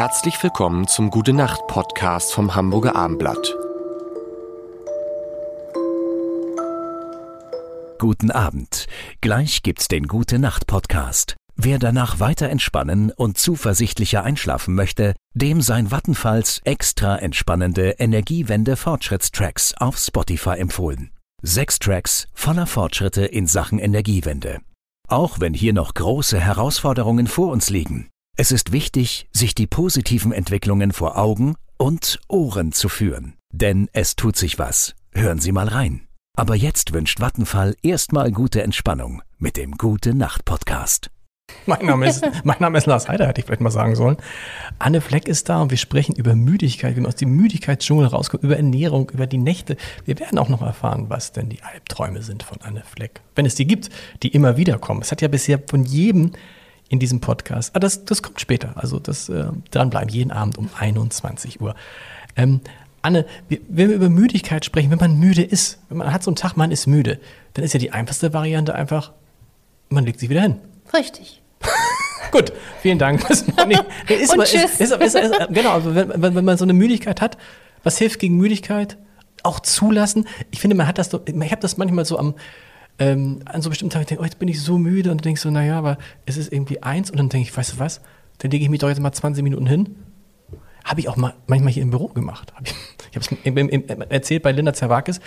Herzlich willkommen zum Gute Nacht Podcast vom Hamburger Armblatt. Guten Abend. Gleich gibt's den Gute Nacht Podcast. Wer danach weiter entspannen und zuversichtlicher einschlafen möchte, dem sein Vattenfalls extra entspannende Energiewende Fortschrittstracks auf Spotify empfohlen. Sechs Tracks voller Fortschritte in Sachen Energiewende. Auch wenn hier noch große Herausforderungen vor uns liegen. Es ist wichtig, sich die positiven Entwicklungen vor Augen und Ohren zu führen. Denn es tut sich was. Hören Sie mal rein. Aber jetzt wünscht Vattenfall erstmal gute Entspannung mit dem Gute Nacht Podcast. Mein Name, ist, mein Name ist Lars Heider, hätte ich vielleicht mal sagen sollen. Anne Fleck ist da und wir sprechen über Müdigkeit, wie man aus dem Müdigkeitsdschungel rauskommt, über Ernährung, über die Nächte. Wir werden auch noch erfahren, was denn die Albträume sind von Anne Fleck. Wenn es die gibt, die immer wieder kommen. Es hat ja bisher von jedem in diesem Podcast, ah, das, das kommt später, also das äh, dranbleiben, jeden Abend um 21 Uhr. Ähm, Anne, wenn wir über Müdigkeit sprechen, wenn man müde ist, wenn man hat so einen Tag, man ist müde, dann ist ja die einfachste Variante einfach, man legt sich wieder hin. Richtig. Gut, vielen Dank. Nee, ist, Und ist, tschüss. Ist, ist, ist, genau, also wenn, wenn, man so eine Müdigkeit hat, was hilft gegen Müdigkeit? Auch zulassen. Ich finde, man hat das, doch- ich habe das manchmal so am, ähm, an so bestimmten Tagen, denke, oh, jetzt bin ich so müde und dann denke ich so, naja, aber es ist irgendwie eins und dann denke ich, weißt du was, dann lege ich mich doch jetzt mal 20 Minuten hin. Habe ich auch mal manchmal hier im Büro gemacht. Hab ich ich habe es erzählt bei Linda Zerwakis,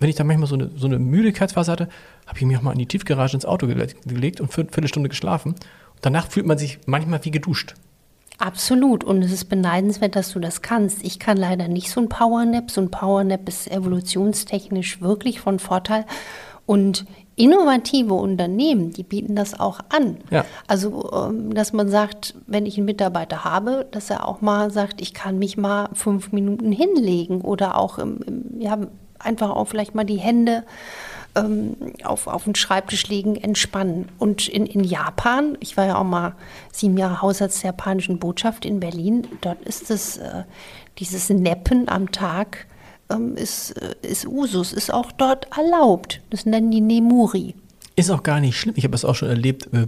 wenn ich da manchmal so eine, so eine Müdigkeitsphase hatte, habe ich mich auch mal in die Tiefgarage ins Auto gele- gelegt und für eine Viertelstunde geschlafen. Und danach fühlt man sich manchmal wie geduscht. Absolut. Und es ist beneidenswert, dass du das kannst. Ich kann leider nicht so ein Powernap. So ein Powernap ist evolutionstechnisch wirklich von Vorteil. Und innovative Unternehmen, die bieten das auch an. Ja. Also, ähm, dass man sagt, wenn ich einen Mitarbeiter habe, dass er auch mal sagt, ich kann mich mal fünf Minuten hinlegen oder auch ja, einfach auch vielleicht mal die Hände ähm, auf, auf den Schreibtisch legen, entspannen. Und in, in Japan, ich war ja auch mal sieben Jahre Hausarzt der japanischen Botschaft in Berlin, dort ist es, äh, dieses Neppen am Tag ähm, ist, äh, ist Usus, ist auch dort erlaubt. Das nennen die Nemuri. Ist auch gar nicht schlimm. Ich habe es auch schon erlebt äh,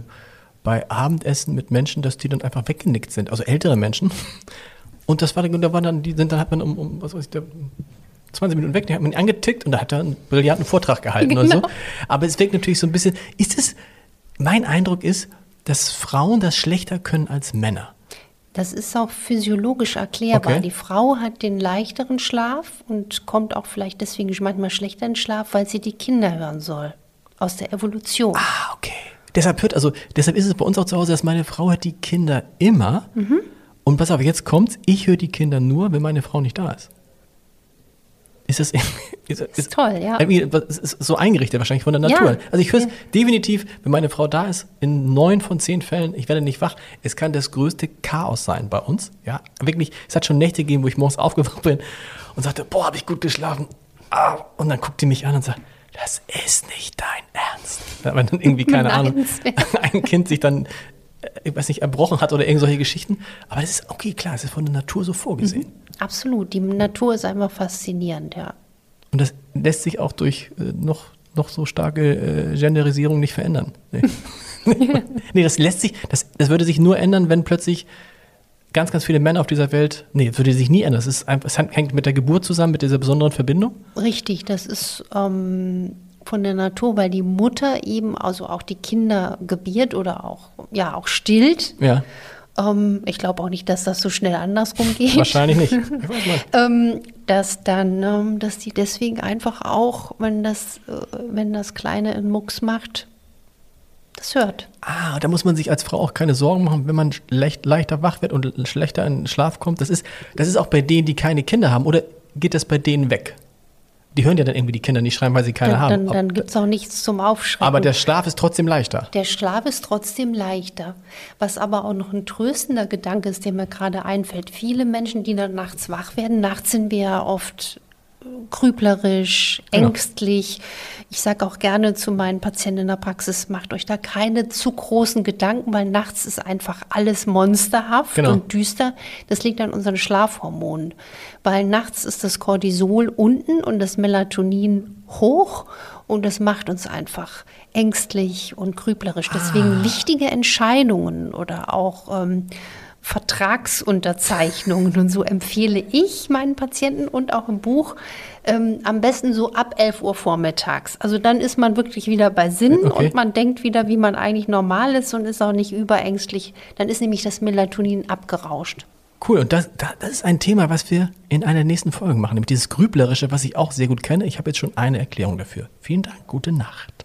bei Abendessen mit Menschen, dass die dann einfach weggenickt sind. Also ältere Menschen. Und das war dann, da waren dann, die sind, dann hat man um, um was weiß ich, da, 20 Minuten weg, die hat man ihn angetickt und da hat er einen brillanten Vortrag gehalten oder so. Genau. Aber es wirkt natürlich so ein bisschen, ist es, mein Eindruck ist, dass Frauen das schlechter können als Männer. Das ist auch physiologisch erklärbar. Okay. Die Frau hat den leichteren Schlaf und kommt auch vielleicht deswegen manchmal schlechter in Schlaf, weil sie die Kinder hören soll. Aus der Evolution. Ah, okay. Deshalb hört, also deshalb ist es bei uns auch zu Hause, dass meine Frau hört die Kinder immer. Und pass auf, jetzt kommt's, ich höre die Kinder nur, wenn meine Frau nicht da ist. Ist das ist, Ist toll, ja. Es ist so eingerichtet wahrscheinlich von der Ja. Natur. Also ich höre es Ja. definitiv, wenn meine Frau da ist, in neun von zehn Fällen, ich werde nicht wach. Es kann das größte Chaos sein bei uns. Ja, wirklich. Es hat schon Nächte gegeben, wo ich morgens aufgewacht bin und sagte, boah, habe ich gut geschlafen. Ah, und dann guckt die mich an und sagt, das ist nicht dein Ernst. Ja, Wenn dann irgendwie, keine Ahnung, ein Kind sich dann, äh, ich weiß nicht, erbrochen hat oder irgend solche Geschichten. Aber das ist okay, klar, es ist von der Natur so vorgesehen. Absolut. Die Natur ist einfach faszinierend, ja. Und das lässt sich auch durch äh, noch, noch so starke äh, Genderisierung nicht verändern. Nee. nee, das lässt sich, das, das würde sich nur ändern, wenn plötzlich ganz, ganz viele Männer auf dieser Welt, nee, das würde sich nie ändern. Das ist einfach, es hängt mit der Geburt zusammen, mit dieser besonderen Verbindung. Richtig, das ist ähm, von der Natur, weil die Mutter eben also auch die Kinder gebiert oder auch, ja, auch stillt. Ja, Ähm, ich glaube auch nicht, dass das so schnell andersrum geht. wahrscheinlich nicht. Ähm, dass dann, ähm, dass die deswegen einfach auch, wenn das, äh, wenn das Kleine einen Mucks macht, das hört. Ah, da muss man sich als Frau auch keine Sorgen machen, wenn man leicht, leichter wach wird und schlechter in den Schlaf kommt. Das ist, das ist auch bei denen, die keine Kinder haben. Oder geht das bei denen weg? Die hören ja dann irgendwie die Kinder nicht schreien, weil sie keine Dann, haben. dann, dann gibt es auch nichts zum Aufschrecken. aber der Schlaf ist trotzdem leichter. Der Schlaf ist trotzdem leichter. Was aber auch noch ein tröstender Gedanke ist, der mir gerade einfällt. Viele Menschen, die dann nachts wach werden, nachts sind wir ja oft grüblerisch, Genau. ängstlich. Ich sage auch gerne zu meinen Patienten in der Praxis, macht euch da keine zu großen Gedanken, weil nachts ist einfach alles monsterhaft Genau. und düster. Das liegt an unseren Schlafhormonen. Weil nachts ist das Cortisol unten und das Melatonin hoch und das macht uns einfach ängstlich und grüblerisch. Deswegen wichtige Entscheidungen oder auch ähm, Vertragsunterzeichnungen. Und so empfehle ich meinen Patienten und auch im Buch ähm, am besten so ab 11 Uhr vormittags. Also dann ist man wirklich wieder bei Sinn okay. und man denkt wieder, wie man eigentlich normal ist und ist auch nicht überängstlich. Dann ist nämlich das Melatonin abgerauscht. Cool, und das, das ist ein Thema, was wir in einer nächsten Folge machen, nämlich dieses Grüblerische, was ich auch sehr gut kenne. Ich habe jetzt schon eine Erklärung dafür. Vielen Dank, gute Nacht.